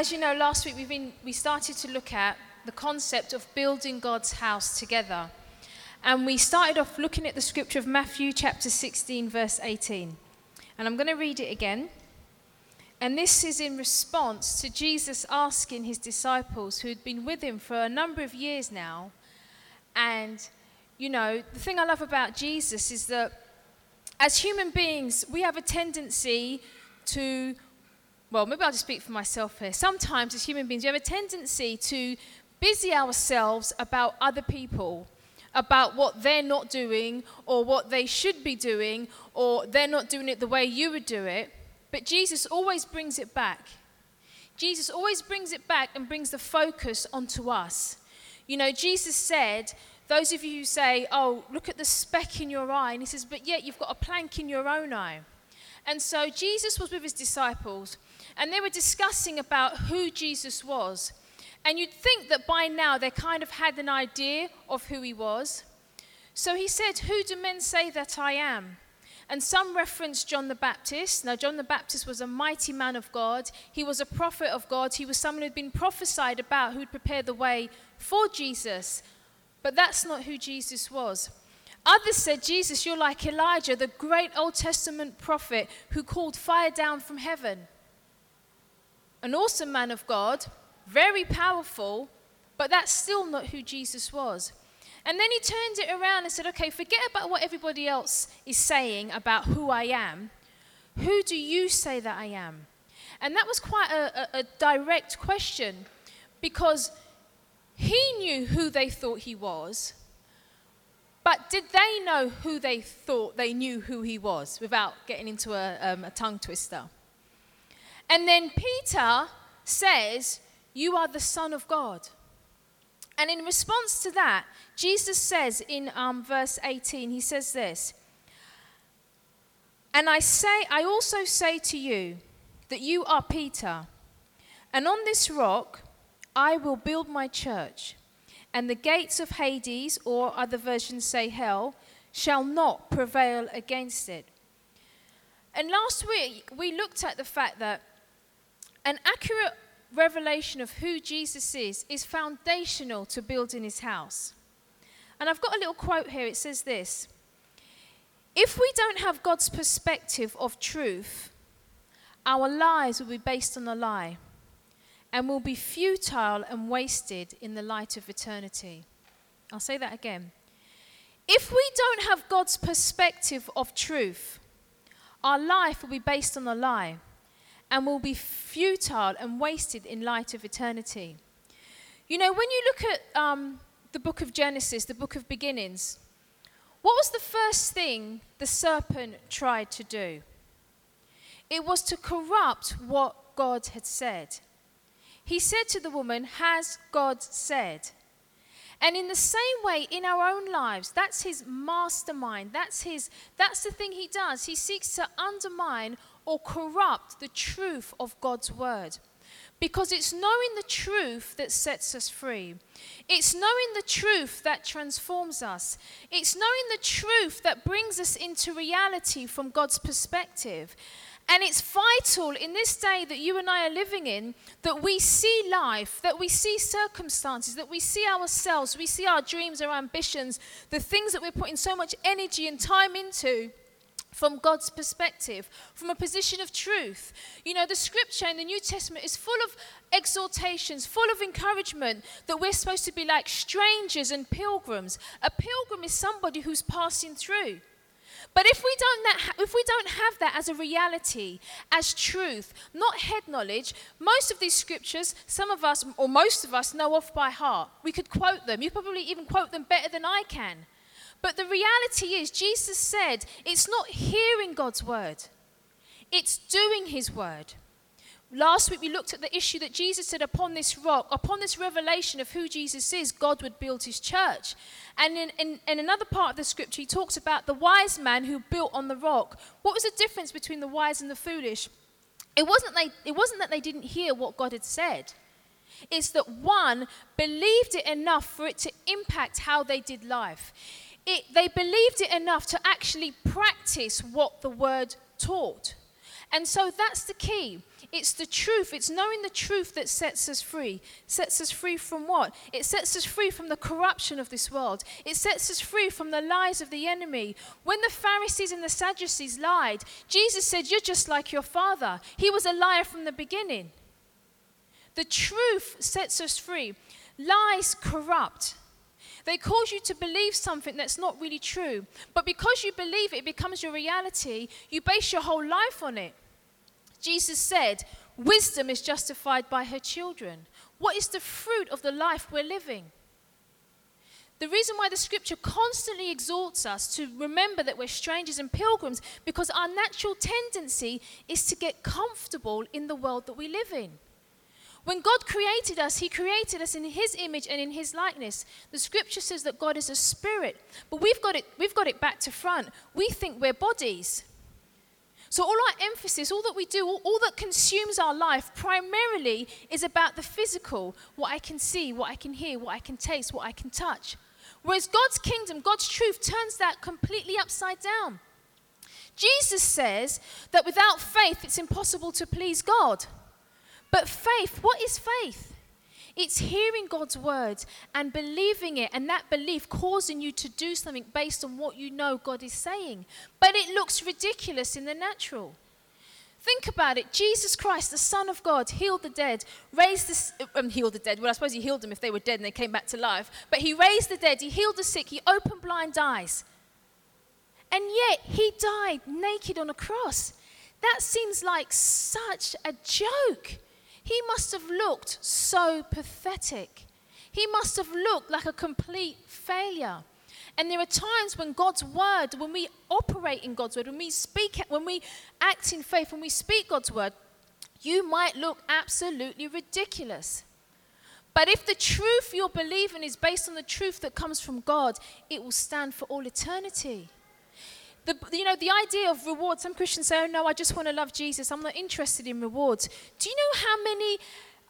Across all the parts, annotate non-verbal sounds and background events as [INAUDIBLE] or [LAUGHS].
as you know, last week we've been, we started to look at the concept of building God's house together. And we started off looking at the scripture of Matthew chapter 16, verse 18. And I'm going to read it again. And this is in response to Jesus asking his disciples, who had been with him for a number of years now. And, you know, the thing I love about Jesus is that as human beings, we have a tendency to, well, maybe I'll just speak for myself here. Sometimes as human beings, we have a tendency to busy ourselves about other people about what they're not doing or what they should be doing or they're not doing it the way you would do it. But Jesus always brings it back. Jesus always brings it back and brings the focus onto us. You know, Jesus said, those of you who say, oh, look at the speck in your eye, and he says, but yet you've got a plank in your own eye. And so Jesus was with his disciples, and they were discussing about who Jesus was. And you'd think that by now they kind of had an idea of who he was. So he said, Who do men say that I am? And some reference John the Baptist. Now, John the Baptist was a mighty man of God. He was a prophet of God. He was someone who'd been prophesied about who'd prepare the way for Jesus. But that's not who Jesus was. Others said, Jesus, you're like Elijah, the great Old Testament prophet who called fire down from heaven. An awesome man of God, very powerful, but that's still not who Jesus was. And then he turned it around and said, okay, forget about what everybody else is saying about who I am. Who do you say that I am? And that was quite a, a, a direct question because he knew who they thought he was, but did they know who they thought they knew who he was without getting into a, um, a tongue twister? And then Peter says, you are the Son of God. And in response to that, Jesus says in um, verse 18, he says this And I say, I also say to you that you are Peter, and on this rock I will build my church, and the gates of Hades, or other versions say hell, shall not prevail against it. And last week we looked at the fact that an accurate revelation of who Jesus is is foundational to building his house. And I've got a little quote here. It says this If we don't have God's perspective of truth, our lives will be based on a lie and will be futile and wasted in the light of eternity. I'll say that again. If we don't have God's perspective of truth, our life will be based on a lie and will be futile and wasted in light of eternity. You know, when you look at um, the book of Genesis, the book of beginnings, what was the first thing the serpent tried to do? It was to corrupt what God had said. He said to the woman, Has God said? And in the same way, in our own lives, that's his mastermind. That's his that's the thing he does. He seeks to undermine or corrupt the truth of God's word. Because it's knowing the truth that sets us free. It's knowing the truth that transforms us. It's knowing the truth that brings us into reality from God's perspective. And it's vital in this day that you and I are living in that we see life, that we see circumstances, that we see ourselves, we see our dreams, our ambitions, the things that we're putting so much energy and time into from God's perspective, from a position of truth. You know, the scripture in the New Testament is full of exhortations, full of encouragement that we're supposed to be like strangers and pilgrims. A pilgrim is somebody who's passing through. But if we don't that, if we don't have that as a reality, as truth, not head knowledge, most of these scriptures, some of us or most of us know off by heart. We could quote them. You probably even quote them better than I can. But the reality is Jesus said it's not hearing God's word. It's doing his word. Last week we looked at the issue that Jesus said upon this rock, upon this revelation of who Jesus is, God would build his church. And in, in, in, another part of the scripture, he talks about the wise man who built on the rock. What was the difference between the wise and the foolish? It wasn't, they, it wasn't that they didn't hear what God had said. It's that one believed it enough for it to impact how they did life. It, they believed it enough to actually practice what the word taught. And so that's the key It's the truth. It's knowing the truth that sets us free. Sets us free from what? It sets us free from the corruption of this world. It sets us free from the lies of the enemy. When the Pharisees and the Sadducees lied, Jesus said, You're just like your father. He was a liar from the beginning. The truth sets us free. Lies corrupt. They cause you to believe something that's not really true. But because you believe it, it becomes your reality. You base your whole life on it. Jesus said, Wisdom is justified by her children. What is the fruit of the life we're living? The reason why the scripture constantly exhorts us to remember that we're strangers and pilgrims because our natural tendency is to get comfortable in the world that we live in. When God created us, He created us in His image and in His likeness. The scripture says that God is a spirit, but we've got it, we've got it back to front. We think we're bodies. So, all our emphasis, all that we do, all, all, that consumes our life primarily is about the physical what I can see, what I can hear, what I can taste, what I can touch. Whereas God's kingdom, God's truth turns that completely upside down. Jesus says that without faith, it's impossible to please God. But faith, what is faith? It's hearing God's words and believing it, and that belief causing you to do something based on what you know God is saying. But it looks ridiculous in the natural. Think about it. Jesus Christ, the Son of God, healed the dead, raised the um, healed the dead. Well, I suppose he healed them if they were dead and they came back to life. But he raised the dead. He healed the sick. He opened blind eyes. And yet he died naked on a cross. That seems like such a joke. He must have looked so pathetic. He must have looked like a complete failure. And there are times when God's word, when we operate in God's word, when we speak, when we act in faith, when we speak God's word, you might look absolutely ridiculous. But if the truth you're believing is based on the truth that comes from God, it will stand for all eternity. The, you know, the idea of rewards, some Christians say, oh no, I just want to love Jesus. I'm not interested in rewards. Do you know how many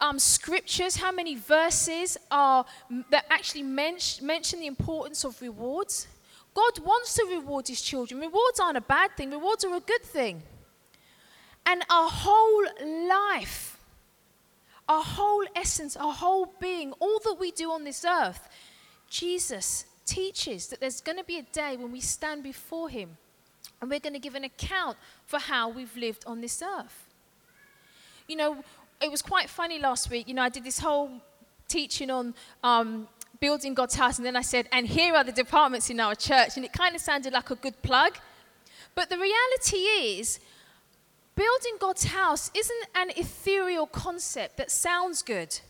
um, scriptures, how many verses are that actually men- mention the importance of rewards? God wants to reward his children. Rewards aren't a bad thing, rewards are a good thing. And our whole life, our whole essence, our whole being, all that we do on this earth, Jesus teaches that there's going to be a day when we stand before Him and we're going to give an account for how we've lived on this earth. You know, it was quite funny last week. You know, I did this whole teaching on um, building God's house, and then I said, and here are the departments in our church, and it kind of sounded like a good plug. But the reality is, building God's house isn't an ethereal concept that sounds good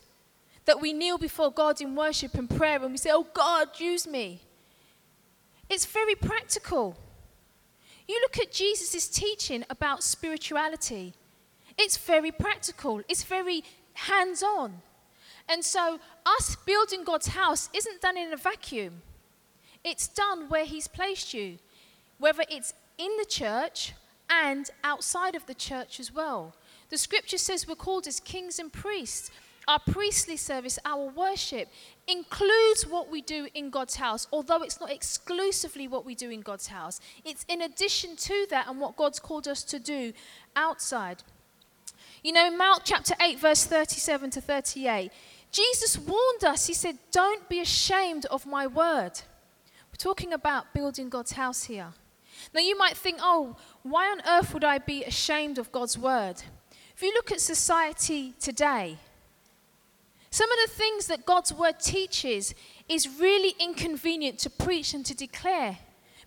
that we kneel before God in worship and prayer and we say, Oh God, use me. It's very practical. You look at Jesus' teaching about spirituality, it's very practical, it's very hands on. And so, us building God's house isn't done in a vacuum, it's done where He's placed you, whether it's in the church and outside of the church as well. The scripture says we're called as kings and priests our priestly service, our worship, includes what we do in God's house, although it's not exclusively what we do in God's house. It's in addition to that and what God's called us to do outside. You know, Mark chapter 8, verse 37 to 38, Jesus warned us. He said, Don't be ashamed of my word. We're talking about building God's house here. Now, you might think, oh, why on earth would I be ashamed of God's word? If you look at society today, some of the things that God's word teaches is really inconvenient to preach and to declare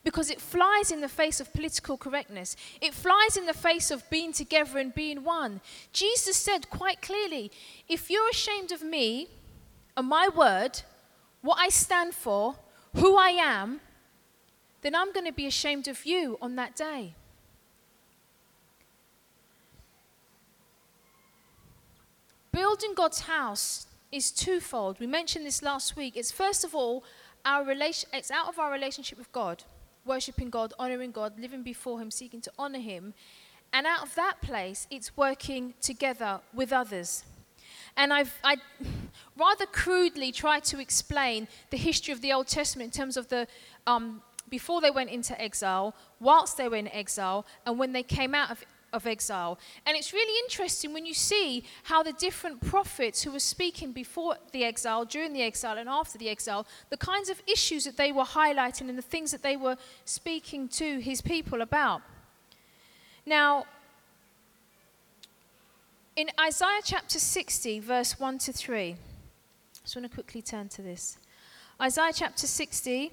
because it flies in the face of political correctness. It flies in the face of being together and being one. Jesus said quite clearly if you're ashamed of me and my word, what I stand for, who I am, then I'm going to be ashamed of you on that day. Building God's house is twofold. We mentioned this last week. It's first of all, our relation, it's out of our relationship with God, worshiping God, honoring God, living before Him, seeking to honor Him. And out of that place, it's working together with others. And I've I [LAUGHS] rather crudely tried to explain the history of the Old Testament in terms of the um, before they went into exile, whilst they were in exile, and when they came out of of exile. And it's really interesting when you see how the different prophets who were speaking before the exile, during the exile, and after the exile, the kinds of issues that they were highlighting and the things that they were speaking to his people about. Now, in Isaiah chapter 60, verse 1 to 3, I just want to quickly turn to this. Isaiah chapter 60,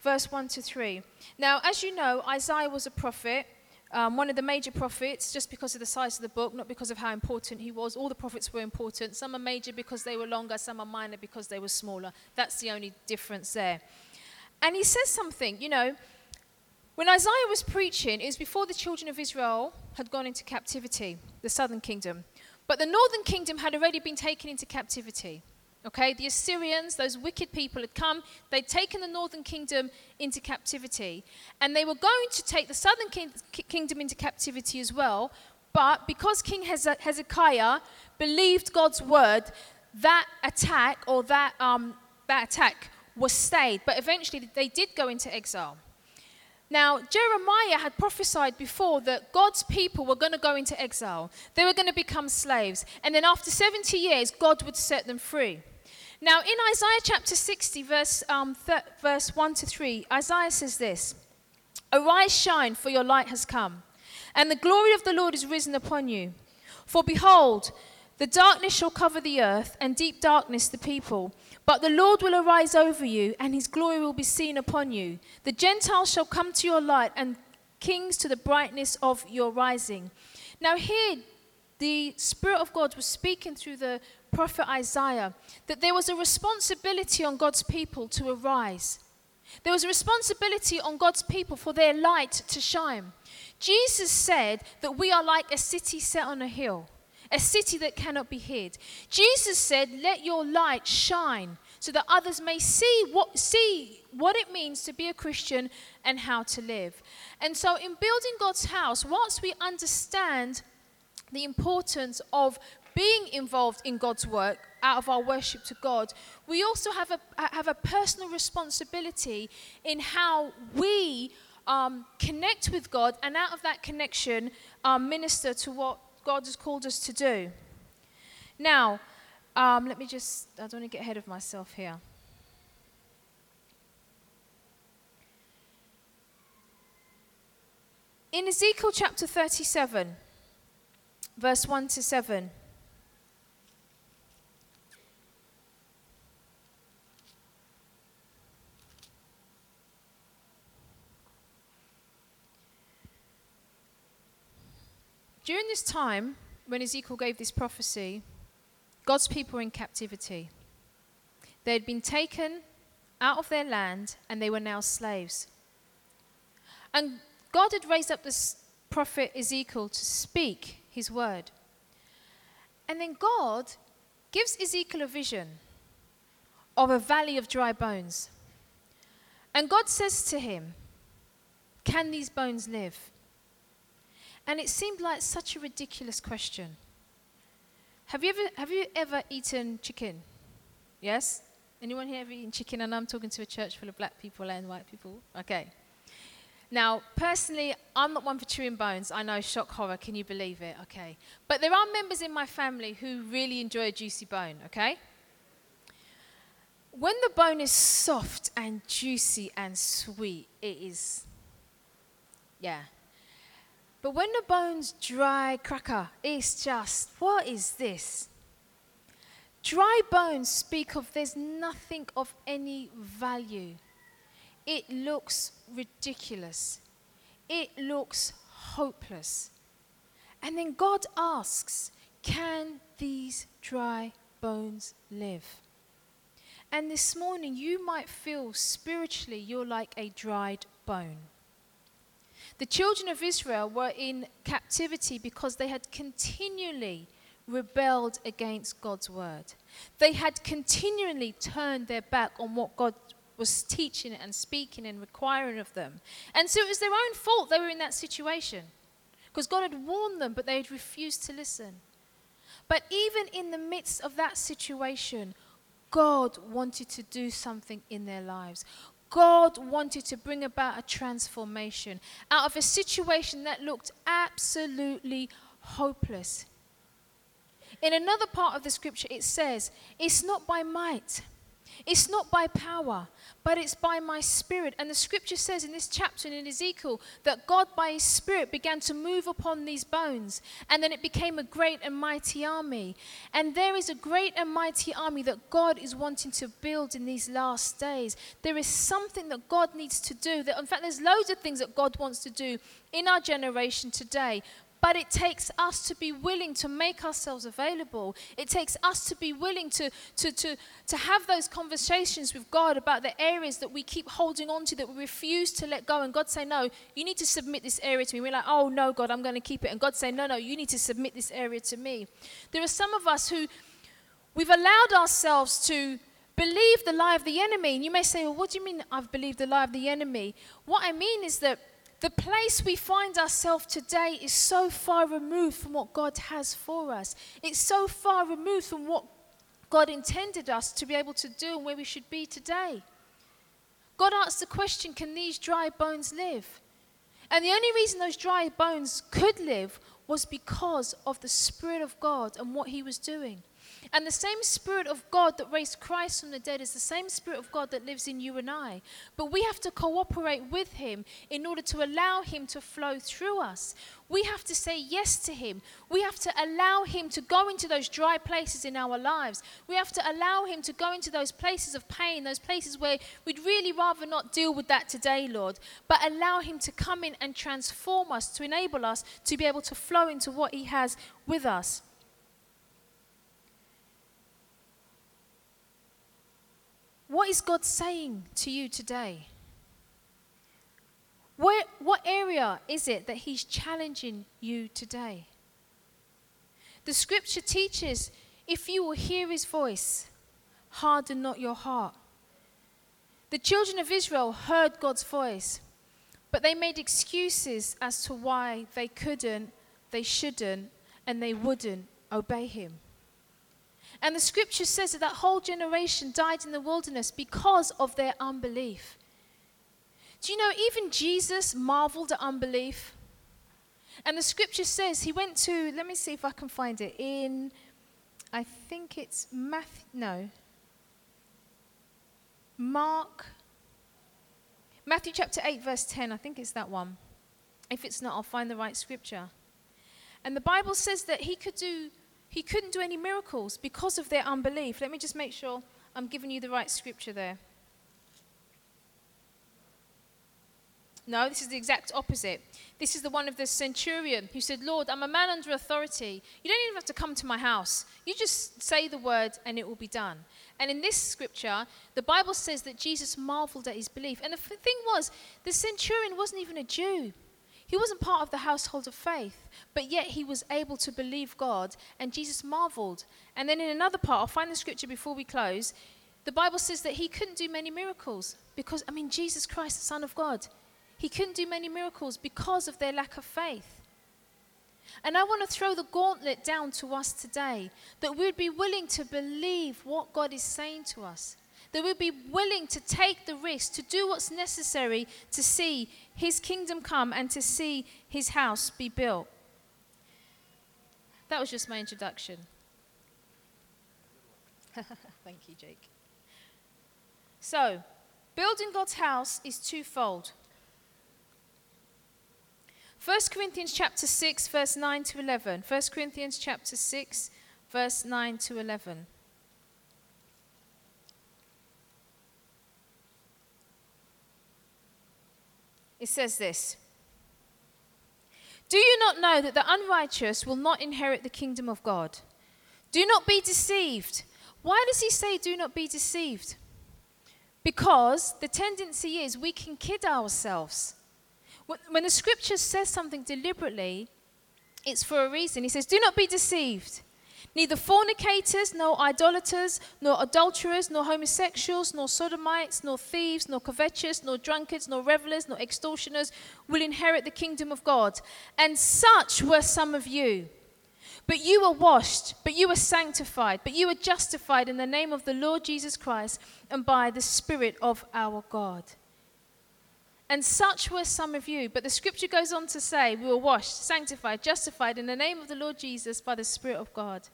verse 1 to 3. Now, as you know, Isaiah was a prophet, um, one of the major prophets, just because of the size of the book, not because of how important he was. All the prophets were important. Some are major because they were longer, some are minor because they were smaller. That's the only difference there. And he says something, you know, when Isaiah was preaching, it was before the children of Israel had gone into captivity, the southern kingdom. But the northern kingdom had already been taken into captivity. Okay, the Assyrians, those wicked people, had come, they'd taken the northern kingdom into captivity, and they were going to take the southern king- kingdom into captivity as well. But because King Hezekiah believed God's word, that attack or that, um, that attack was stayed. But eventually they did go into exile. Now, Jeremiah had prophesied before that God's people were going to go into exile. They were going to become slaves. And then after 70 years, God would set them free. Now, in Isaiah chapter 60, verse, um, th- verse 1 to 3, Isaiah says this Arise, shine, for your light has come, and the glory of the Lord is risen upon you. For behold, the darkness shall cover the earth, and deep darkness the people. But the Lord will arise over you, and his glory will be seen upon you. The Gentiles shall come to your light, and kings to the brightness of your rising. Now, here, the Spirit of God was speaking through the prophet Isaiah that there was a responsibility on God's people to arise. There was a responsibility on God's people for their light to shine. Jesus said that we are like a city set on a hill a city that cannot be hid. Jesus said, Let your light shine so that others may see what, see what it means to be a Christian and how to live. And so, in building God's house, whilst we understand the importance of being involved in God's work out of our worship to God, we also have a, have a personal responsibility in how we um, connect with God and out of that connection um, minister to what God has called us to do. Now, um, let me just, I don't want to get ahead of myself here. In Ezekiel chapter 37, verse 1 to 7, During this time, when Ezekiel gave this prophecy, God's people were in captivity. They had been taken out of their land and they were now slaves. And God had raised up this prophet Ezekiel to speak his word. And then God gives Ezekiel a vision of a valley of dry bones. And God says to him, Can these bones live? And it seemed like such a ridiculous question. Have you ever, have you ever eaten chicken? Yes? Anyone here ever eaten chicken? And I'm talking to a church full of black people and white people. Okay. Now, personally, I'm not one for chewing bones. I know, shock horror. Can you believe it? Okay. But there are members in my family who really enjoy a juicy bone, okay? When the bone is soft and juicy and sweet, it is, yeah, but when the bones dry cracker, it's just, what is this? Dry bones speak of there's nothing of any value. It looks ridiculous. It looks hopeless. And then God asks, Can these dry bones live? And this morning, you might feel spiritually you're like a dried bone. The children of Israel were in captivity because they had continually rebelled against God's word. They had continually turned their back on what God was teaching and speaking and requiring of them. And so it was their own fault they were in that situation because God had warned them, but they had refused to listen. But even in the midst of that situation, God wanted to do something in their lives. God wanted to bring about a transformation out of a situation that looked absolutely hopeless. In another part of the scripture, it says, It's not by might, it's not by power, but it's by my spirit. And the scripture says in this chapter in Ezekiel that God, by his spirit, began to move upon these bones. And then it became a great and mighty army. And there is a great and mighty army that God is wanting to build in these last days. There is something that God needs to do. That, in fact, there's loads of things that God wants to do in our generation today. But it takes us to be willing to make ourselves available. It takes us to be willing to, to, to, to have those conversations with God about the areas that we keep holding on to, that we refuse to let go. And God say, No, you need to submit this area to me. We're like, Oh, no, God, I'm going to keep it. And God say, No, no, you need to submit this area to me. There are some of us who we've allowed ourselves to believe the lie of the enemy. And you may say, Well, what do you mean I've believed the lie of the enemy? What I mean is that the place we find ourselves today is so far removed from what God has for us. It's so far removed from what God intended us to be able to do and where we should be today. God asked the question can these dry bones live? And the only reason those dry bones could live was because of the Spirit of God and what He was doing. And the same Spirit of God that raised Christ from the dead is the same Spirit of God that lives in you and I. But we have to cooperate with Him in order to allow Him to flow through us. We have to say yes to Him. We have to allow Him to go into those dry places in our lives. We have to allow Him to go into those places of pain, those places where we'd really rather not deal with that today, Lord. But allow Him to come in and transform us, to enable us to be able to flow into what He has with us. What is God saying to you today? Where, what area is it that He's challenging you today? The scripture teaches if you will hear His voice, harden not your heart. The children of Israel heard God's voice, but they made excuses as to why they couldn't, they shouldn't, and they wouldn't obey Him. And the scripture says that that whole generation died in the wilderness because of their unbelief. Do you know, even Jesus marveled at unbelief? And the scripture says he went to, let me see if I can find it, in, I think it's Matthew, no, Mark, Matthew chapter 8, verse 10, I think it's that one. If it's not, I'll find the right scripture. And the Bible says that he could do he couldn't do any miracles because of their unbelief. Let me just make sure I'm giving you the right scripture there. No, this is the exact opposite. This is the one of the centurion who said, Lord, I'm a man under authority. You don't even have to come to my house. You just say the word and it will be done. And in this scripture, the Bible says that Jesus marveled at his belief. And the thing was, the centurion wasn't even a Jew. He wasn't part of the household of faith, but yet he was able to believe God, and Jesus marveled. And then in another part, I'll find the scripture before we close. The Bible says that he couldn't do many miracles because, I mean, Jesus Christ, the Son of God, he couldn't do many miracles because of their lack of faith. And I want to throw the gauntlet down to us today that we'd be willing to believe what God is saying to us that we'd be willing to take the risk, to do what's necessary to see his kingdom come and to see his house be built. That was just my introduction. [LAUGHS] Thank you, Jake. So, building God's house is twofold. 1 Corinthians chapter 6 verse 9 to 11. 1 Corinthians chapter 6 verse 9 to 11. It says this Do you not know that the unrighteous will not inherit the kingdom of God? Do not be deceived. Why does he say, Do not be deceived? Because the tendency is we can kid ourselves. When the scripture says something deliberately, it's for a reason. He says, Do not be deceived. Neither fornicators, nor idolaters, nor adulterers, nor homosexuals, nor sodomites, nor thieves, nor covetous, nor drunkards, nor revelers, nor extortioners will inherit the kingdom of God. And such were some of you. But you were washed, but you were sanctified, but you were justified in the name of the Lord Jesus Christ and by the Spirit of our God. And such were some of you. But the scripture goes on to say, We were washed, sanctified, justified in the name of the Lord Jesus by the Spirit of God.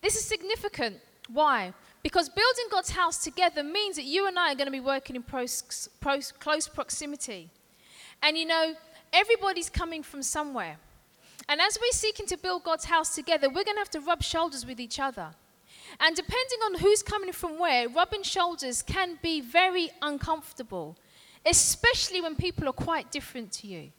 This is significant. Why? Because building God's house together means that you and I are going to be working in pros, pros, close proximity. And you know, everybody's coming from somewhere. And as we're seeking to build God's house together, we're going to have to rub shoulders with each other. And depending on who's coming from where, rubbing shoulders can be very uncomfortable, especially when people are quite different to you.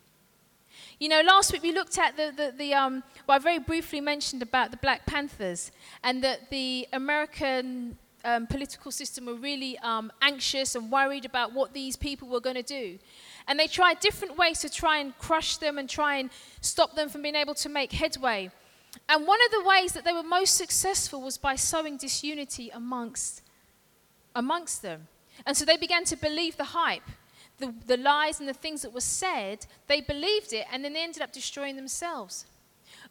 You know, last week we looked at the, the, the um, well, I very briefly mentioned about the Black Panthers and that the American um, political system were really um, anxious and worried about what these people were going to do. And they tried different ways to try and crush them and try and stop them from being able to make headway. And one of the ways that they were most successful was by sowing disunity amongst, amongst them. And so they began to believe the hype the, the lies and the things that were said, they believed it and then they ended up destroying themselves.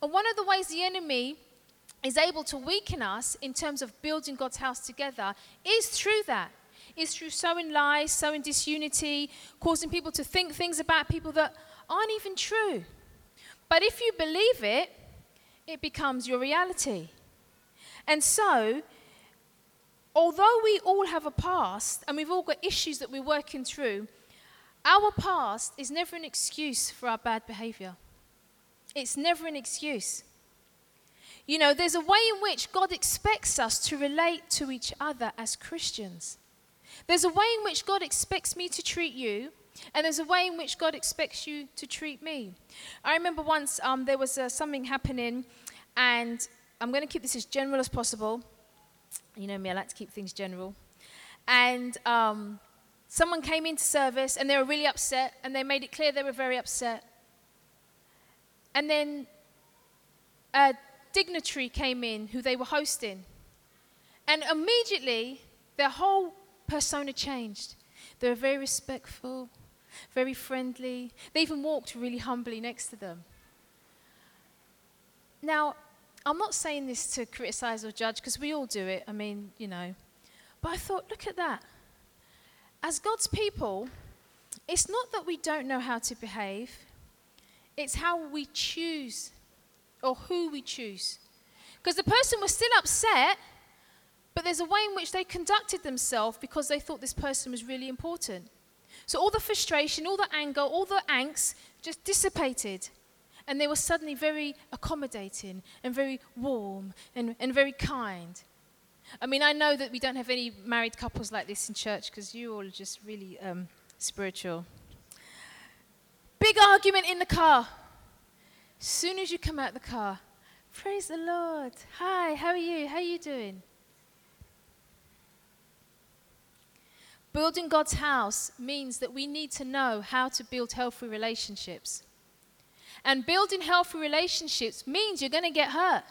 And one of the ways the enemy is able to weaken us in terms of building God's house together is through that. Is through sowing lies, sowing disunity, causing people to think things about people that aren't even true. But if you believe it, it becomes your reality. And so, although we all have a past and we've all got issues that we're working through, our past is never an excuse for our bad behavior. It's never an excuse. You know, there's a way in which God expects us to relate to each other as Christians. There's a way in which God expects me to treat you, and there's a way in which God expects you to treat me. I remember once um, there was uh, something happening, and I'm going to keep this as general as possible. You know me, I like to keep things general. And um, someone came into service and they were really upset and they made it clear they were very upset. And then a dignitary came in who they were hosting. And immediately their whole persona changed. They were very respectful, very friendly. They even walked really humbly next to them. Now, I'm not saying this to criticize or judge because we all do it. I mean, you know. But I thought, look at that as God's people, it's not that we don't know how to behave, it's how we choose or who we choose. Because the person was still upset, but there's a way in which they conducted themselves because they thought this person was really important. So all the frustration, all the anger, all the angst just dissipated. And they were suddenly very accommodating and very warm and, and very kind. I mean, I know that we don't have any married couples like this in church because you all are just really um, spiritual. Big argument in the car. Soon as you come out the car, praise the Lord. Hi, how are you? How are you doing? Building God's house means that we need to know how to build healthy relationships. And building healthy relationships means you're going to get hurt.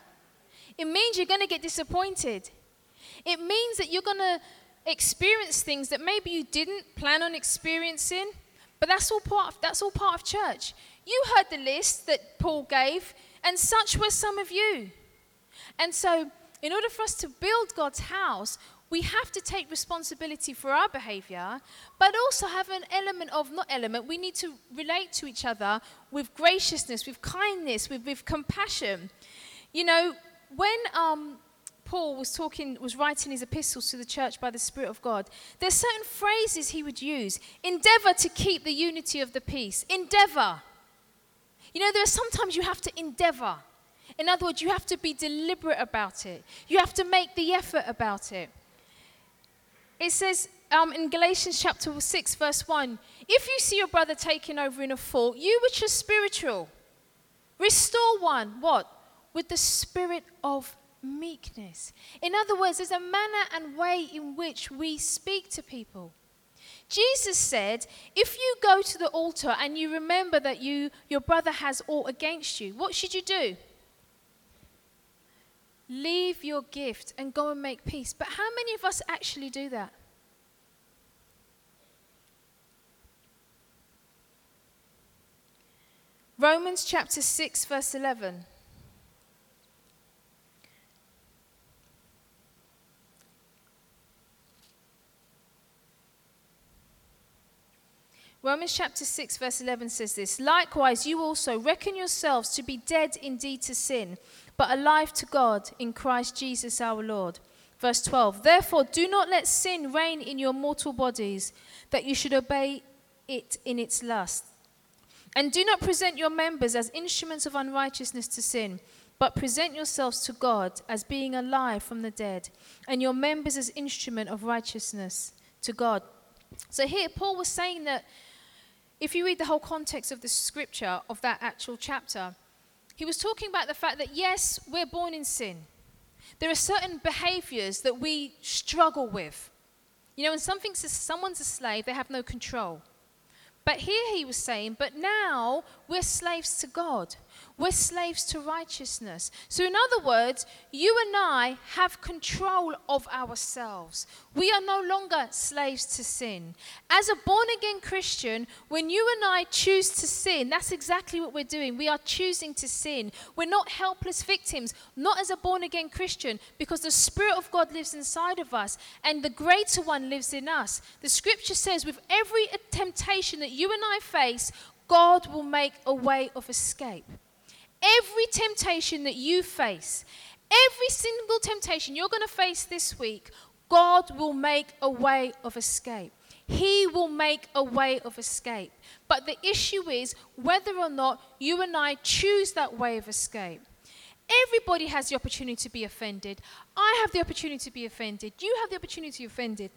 It means you're going to get disappointed. It means that you're going to experience things that maybe you didn't plan on experiencing, but that's all part of, that's all part of church. You heard the list that Paul gave, and such were some of you. And so, in order for us to build God's house, we have to take responsibility for our behavior, but also have an element of, not element, we need to relate to each other with graciousness, with kindness, with, with compassion. You know, when um, Paul was talking, was writing his epistles to the church by the Spirit of God, there's certain phrases he would use. Endeavor to keep the unity of the peace. Endeavor. You know, there are sometimes you have to endeavor. In other words, you have to be deliberate about it. You have to make the effort about it. It says um, in Galatians chapter 6, verse 1 If you see your brother taking over in a fault, you which are spiritual, restore one, what? With the spirit of meekness. In other words, there's a manner and way in which we speak to people. Jesus said, if you go to the altar and you remember that you, your brother has aught against you, what should you do? Leave your gift and go and make peace. But how many of us actually do that? Romans chapter 6, verse 11. Romans chapter 6, verse 11 says this Likewise, you also reckon yourselves to be dead indeed to sin, but alive to God in Christ Jesus our Lord. Verse 12 Therefore, do not let sin reign in your mortal bodies, that you should obey it in its lust. And do not present your members as instruments of unrighteousness to sin, but present yourselves to God as being alive from the dead, and your members as instrument of righteousness to God. So here, Paul was saying that if you read the whole context of the scripture of that actual chapter, he was talking about the fact that yes, we're born in sin. There are certain behaviors that we struggle with. You know, when something's someone's a slave, they have no control. But here he was saying, but now we're slaves to God. We're slaves to righteousness. So, in other words, you and I have control of ourselves. We are no longer slaves to sin. As a born again Christian, when you and I choose to sin, that's exactly what we're doing. We are choosing to sin. We're not helpless victims, not as a born again Christian, because the Spirit of God lives inside of us and the greater one lives in us. The scripture says, with every temptation that you and I face, God will make a way of escape. Every temptation that you face, every single temptation you're going to face this week, God will make a way of escape. He will make a way of escape. But the issue is whether or not you and I choose that way of escape. Everybody has the opportunity to be offended. I have the opportunity to be offended. You have the opportunity to be offended.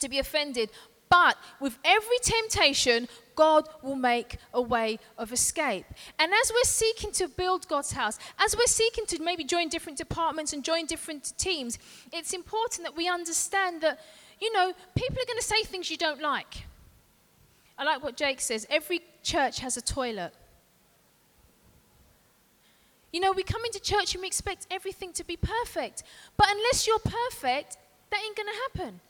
To be offended. But with every temptation, God will make a way of escape. And as we're seeking to build God's house, as we're seeking to maybe join different departments and join different teams, it's important that we understand that, you know, people are going to say things you don't like. I like what Jake says every church has a toilet. You know, we come into church and we expect everything to be perfect. But unless you're perfect, that ain't going to happen.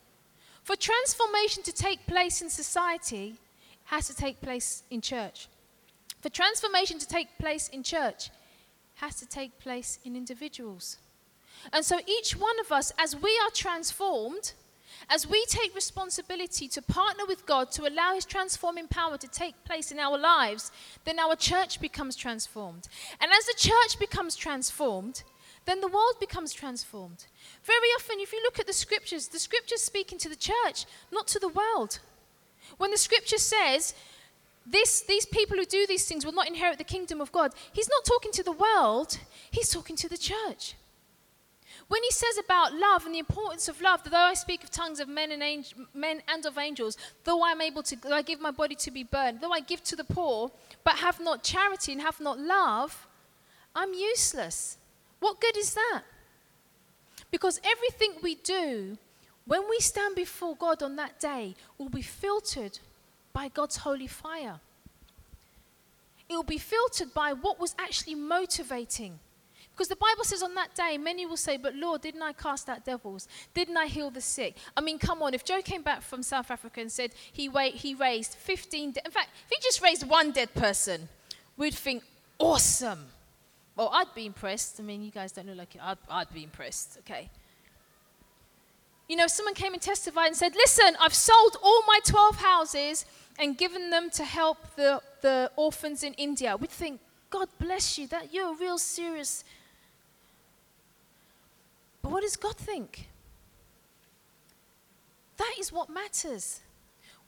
For transformation to take place in society has to take place in church. For transformation to take place in church has to take place in individuals. And so each one of us, as we are transformed, as we take responsibility to partner with God to allow His transforming power to take place in our lives, then our church becomes transformed. And as the church becomes transformed, then the world becomes transformed. Very often, if you look at the scriptures, the scriptures speaking to the church, not to the world. When the scripture says, this, these people who do these things will not inherit the kingdom of God, he's not talking to the world, he's talking to the church. When he says about love and the importance of love, though I speak of tongues of men and, angel, men and of angels, though I'm able to, though I give my body to be burned, though I give to the poor, but have not charity and have not love, I'm useless. What good is that? Because everything we do, when we stand before God on that day, will be filtered by God's holy fire. It will be filtered by what was actually motivating. Because the Bible says on that day, many will say, But Lord, didn't I cast out devils? Didn't I heal the sick? I mean, come on, if Joe came back from South Africa and said he, wa- he raised 15, de- in fact, if he just raised one dead person, we'd think, Awesome. Well, I'd be impressed. I mean, you guys don't look like it. I'd, I'd be impressed, okay? You know, someone came and testified and said, Listen, I've sold all my 12 houses and given them to help the, the orphans in India. We'd think, God bless you, that you're a real serious. But what does God think? That is what matters.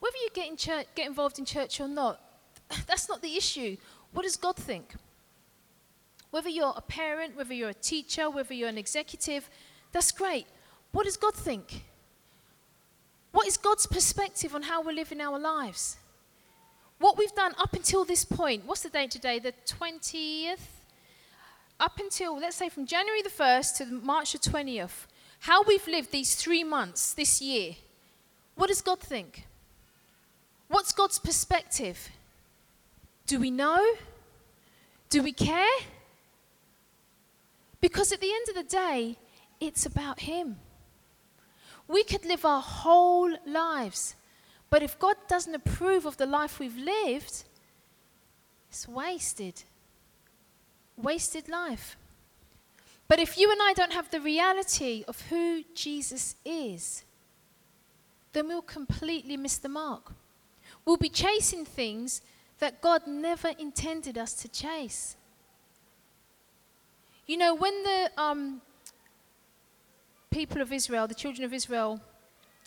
Whether you get, in church, get involved in church or not, [SIGHS] that's not the issue. What does God think? Whether you're a parent, whether you're a teacher, whether you're an executive, that's great. What does God think? What is God's perspective on how we're living our lives? What we've done up until this point, what's the date today? The 20th? Up until, let's say, from January the 1st to March the 20th, how we've lived these three months this year, what does God think? What's God's perspective? Do we know? Do we care? Because at the end of the day, it's about Him. We could live our whole lives, but if God doesn't approve of the life we've lived, it's wasted. Wasted life. But if you and I don't have the reality of who Jesus is, then we'll completely miss the mark. we'll be chasing things that God never intended us to chase. You know, when the um, people of Israel, the children of Israel,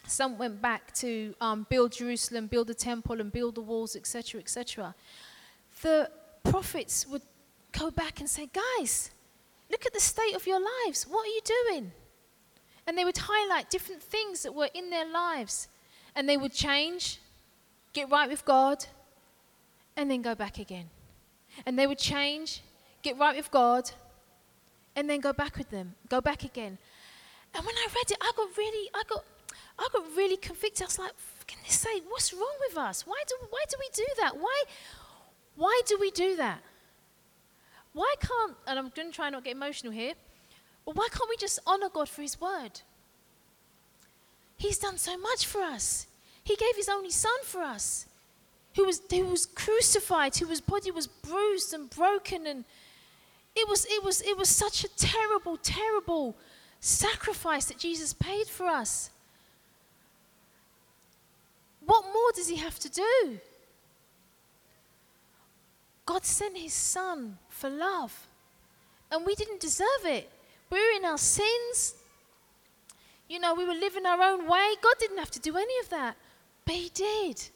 some went back to um, build Jerusalem, build the temple, and build the walls, etc., etc. The prophets would go back and say, Guys, look at the state of your lives. What are you doing? And they would highlight different things that were in their lives. And they would change, get right with God, and then go back again. And they would change, get right with God, and then go back with them, go back again. And when I read it, I got really, I got, I got really convicted. I was like, "Can they say, what's wrong with us? Why do, why do we do that? Why, why do we do that? Why can't, and I'm going to try not to get emotional here, but why can't we just honor God for His word? He's done so much for us. He gave His only Son for us, who was, who was crucified, whose body was bruised and broken, and it was, it, was, it was such a terrible, terrible sacrifice that Jesus paid for us. What more does He have to do? God sent His Son for love, and we didn't deserve it. We were in our sins. You know, we were living our own way. God didn't have to do any of that, but He did.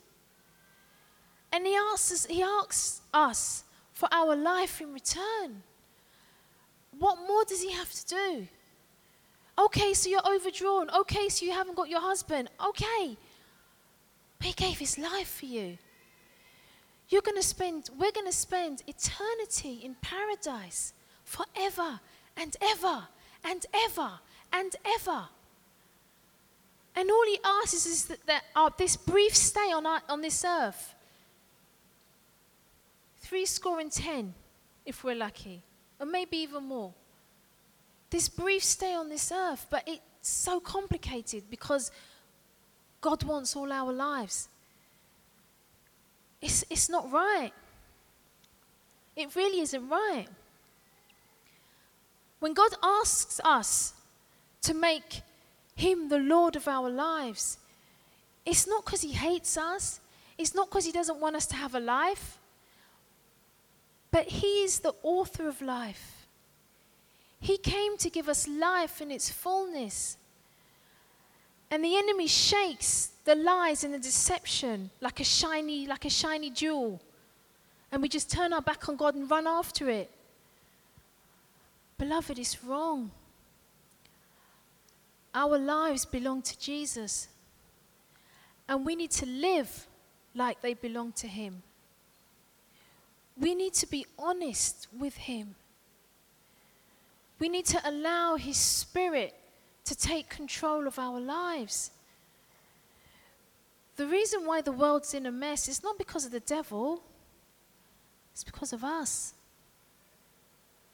And He asks us, He asks us for our life in return. What more does He have to do? Okay, so you're overdrawn. Okay, so you haven't got your husband. Okay. But He gave His life for you. You're going to spend, we're going to spend eternity in paradise forever and ever and ever and ever. And all he asks is that, that uh, this brief stay on, our, on this earth, three score and ten, if we're lucky, or maybe even more. This brief stay on this earth, but it's so complicated because God wants all our lives. It's, it's not right. It really isn't right. When God asks us to make Him the Lord of our lives, it's not because He hates us, it's not because He doesn't want us to have a life, but He is the author of life. He came to give us life in its fullness. And the enemy shakes the lies and the deception like a shiny, like a shiny jewel. And we just turn our back on God and run after it. Beloved, it's wrong. Our lives belong to Jesus. And we need to live like they belong to Him. We need to be honest with Him. We need to allow His Spirit to take control of our lives. The reason why the world's in a mess is not because of the devil, it's because of us.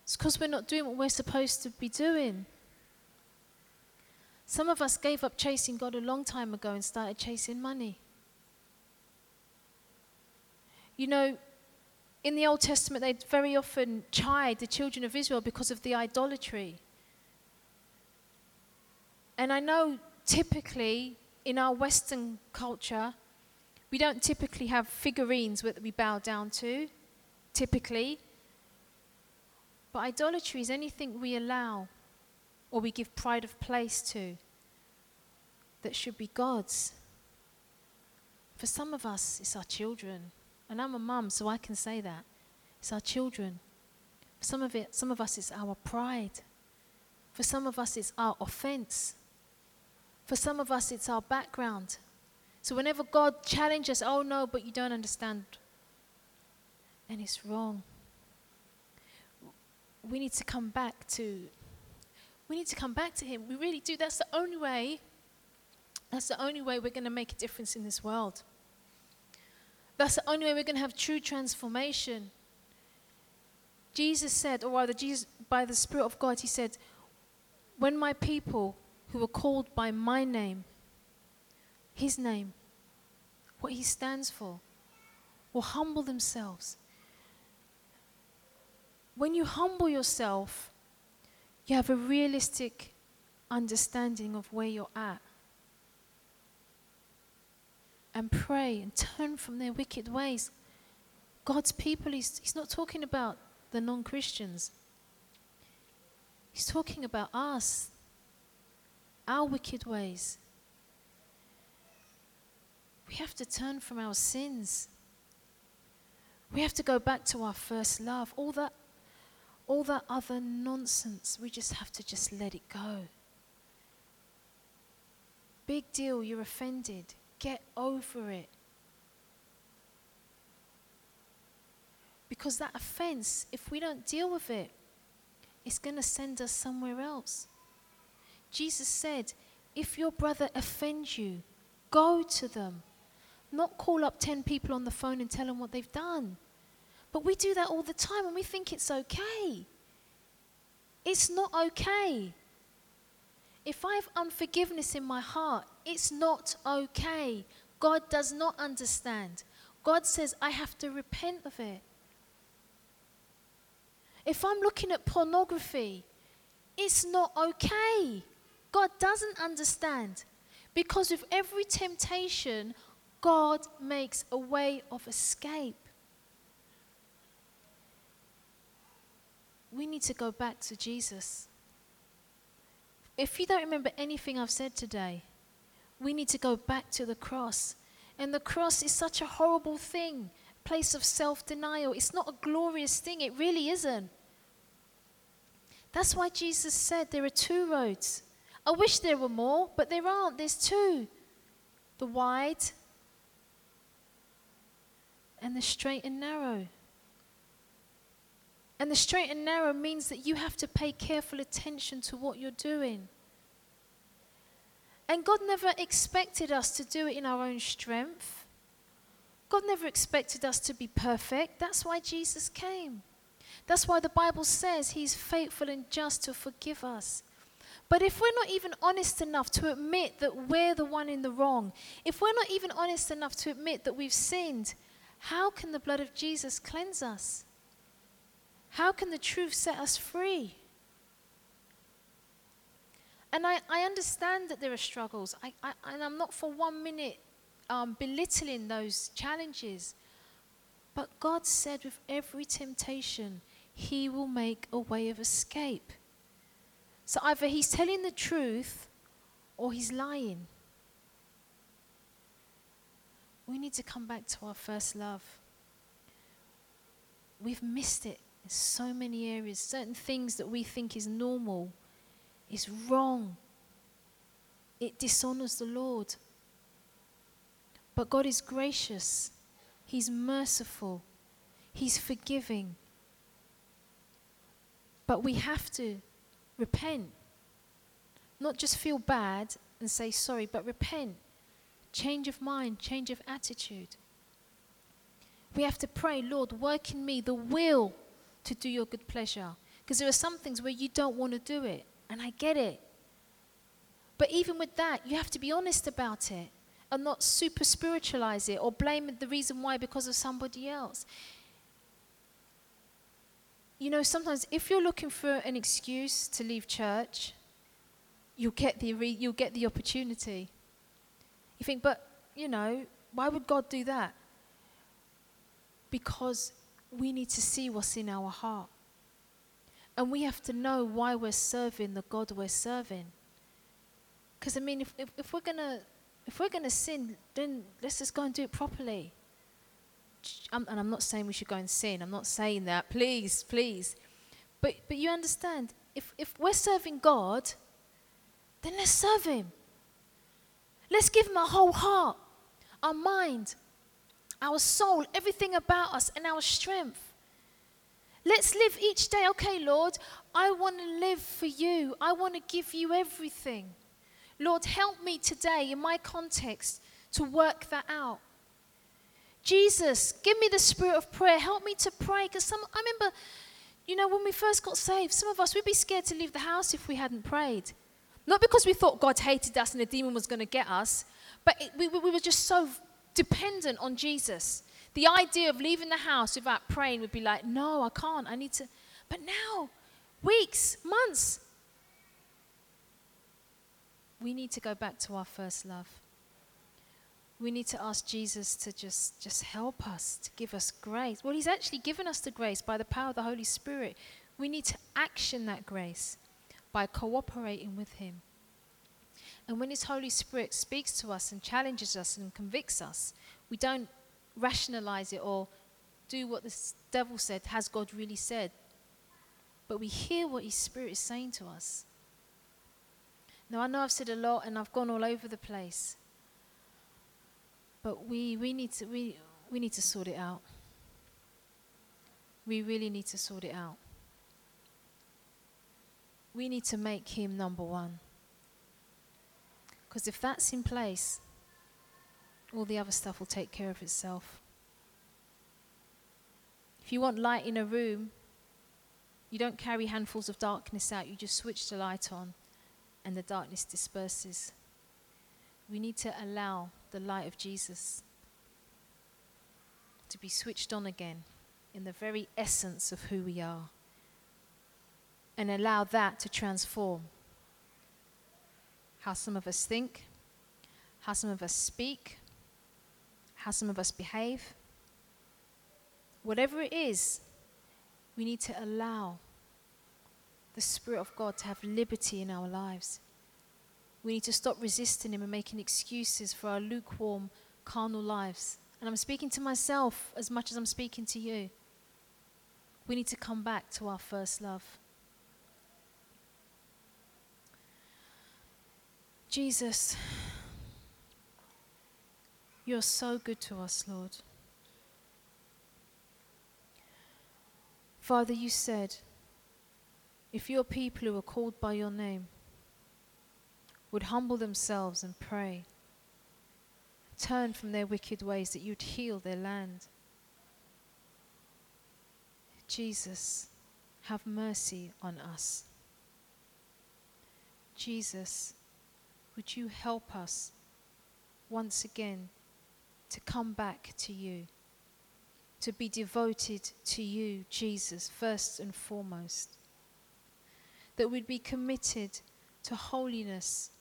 It's because we're not doing what we're supposed to be doing. Some of us gave up chasing God a long time ago and started chasing money. You know, in the Old Testament, they very often chide the children of Israel because of the idolatry. And I know typically in our Western culture, we don't typically have figurines that we bow down to, typically. But idolatry is anything we allow or we give pride of place to that should be God's. For some of us, it's our children. And I'm a mum, so I can say that. It's our children. For some of it, some of us, it's our pride. For some of us, it's our offense. For some of us, it's our background. So whenever God challenges, oh no, but you don't understand, and it's wrong. We need to come back to, we need to come back to Him. We really do. That's the only way, that's the only way we're going to make a difference in this world. That's the only way we're going to have true transformation. Jesus said, or rather, Jesus, by the Spirit of God, He said, When my people who are called by my name, his name, what he stands for, will humble themselves. When you humble yourself, you have a realistic understanding of where you're at. And pray and turn from their wicked ways. God's people, he's, he's not talking about the non Christians, he's talking about us, our wicked ways. We have to turn from our sins. We have to go back to our first love. All that, all that other nonsense, we just have to just let it go. Big deal, you're offended. Get over it. Because that offense, if we don't deal with it, it's going to send us somewhere else. Jesus said, if your brother offends you, go to them. Not call up 10 people on the phone and tell them what they've done. But we do that all the time and we think it's okay. It's not okay. If I have unforgiveness in my heart, it's not okay. God does not understand. God says I have to repent of it. If I'm looking at pornography, it's not okay. God doesn't understand. Because with every temptation, God makes a way of escape. We need to go back to Jesus. If you don't remember anything I've said today, we need to go back to the cross. And the cross is such a horrible thing, place of self denial. It's not a glorious thing, it really isn't. That's why Jesus said there are two roads. I wish there were more, but there aren't. There's two the wide and the straight and narrow. And the straight and narrow means that you have to pay careful attention to what you're doing. And God never expected us to do it in our own strength. God never expected us to be perfect. That's why Jesus came. That's why the Bible says He's faithful and just to forgive us. But if we're not even honest enough to admit that we're the one in the wrong, if we're not even honest enough to admit that we've sinned, how can the blood of Jesus cleanse us? How can the truth set us free? And I, I understand that there are struggles, I, I, and I'm not for one minute um, belittling those challenges. But God said, with every temptation, He will make a way of escape. So either He's telling the truth or He's lying. We need to come back to our first love. We've missed it in so many areas. Certain things that we think is normal is wrong. It dishonors the Lord. But God is gracious, He's merciful, He's forgiving. But we have to repent. Not just feel bad and say sorry, but repent. Change of mind, change of attitude. We have to pray, Lord, work in me the will to do your good pleasure. Because there are some things where you don't want to do it, and I get it. But even with that, you have to be honest about it and not super spiritualize it or blame the reason why because of somebody else. You know, sometimes if you're looking for an excuse to leave church, you'll get the, re- you'll get the opportunity. You think, but, you know, why would God do that? Because we need to see what's in our heart. And we have to know why we're serving the God we're serving. Because, I mean, if, if, if we're going to if we're going to sin, then let's just go and do it properly. I'm, and I'm not saying we should go and sin. I'm not saying that. Please, please. But, but you understand, if, if we're serving God, then let's serve Him. Let's give Him our whole heart, our mind, our soul, everything about us, and our strength. Let's live each day. Okay, Lord, I want to live for you. I want to give you everything. Lord, help me today in my context to work that out. Jesus, give me the spirit of prayer. Help me to pray. Because some, I remember, you know, when we first got saved, some of us, we'd be scared to leave the house if we hadn't prayed. Not because we thought God hated us and a demon was going to get us, but it, we, we were just so dependent on Jesus. The idea of leaving the house without praying would be like, no, I can't. I need to. But now, weeks, months, we need to go back to our first love. we need to ask Jesus to just, just help us, to give us grace. Well, He's actually given us the grace by the power of the Holy Spirit. We need to action that grace by cooperating with Him. And when His Holy Spirit speaks to us and challenges us and convicts us, we don't rationalize it or do what the devil said, has God really said? But we hear what His Spirit is saying to us. Now, I know I've said a lot and I've gone all over the place. But we, we, need to, we, we need to sort it out. We really need to sort it out. We need to make him number one. Because if that's in place, all the other stuff will take care of itself. If you want light in a room, you don't carry handfuls of darkness out, you just switch the light on and the darkness disperses. We need to allow the light of Jesus to be switched on again in the very essence of who we are and allow that to transform how some of us think, how some of us speak, how some of us behave. Whatever it is, we need to allow the Spirit of God to have liberty in our lives. We need to stop resisting Him and making excuses for our lukewarm, carnal lives. And I'm speaking to myself as much as I'm speaking to you. We need to come back to our first love. Jesus, you're so good to us, Lord. Father, you said, if your people who are called by your name would humble themselves and pray, turn from their wicked ways, that you'd heal their land. Jesus, have mercy on us. Jesus, would you help us once again to come back to you, to be devoted to you, Jesus, first and foremost, that we'd be committed to holiness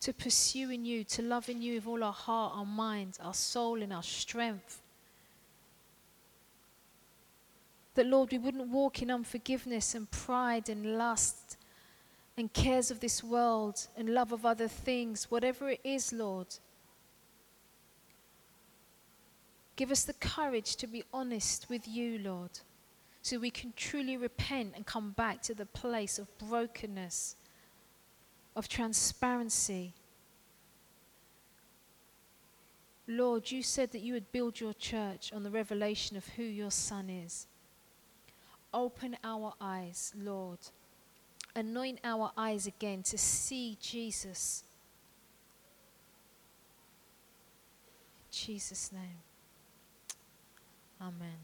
to pursuing you, to loving you with all our heart, our mind, our soul, and our strength. That, Lord, we wouldn't walk in unforgiveness and pride and lust and cares of this world and love of other things, whatever it is, Lord. Give us the courage to be honest with you, Lord, so we can truly repent and come back to the place of brokenness of transparency. Lord, you said that you would build your church on the revelation of who your Son is. Open our eyes, Lord anoint our eyes again to see Jesus. Jesus' name. Amen.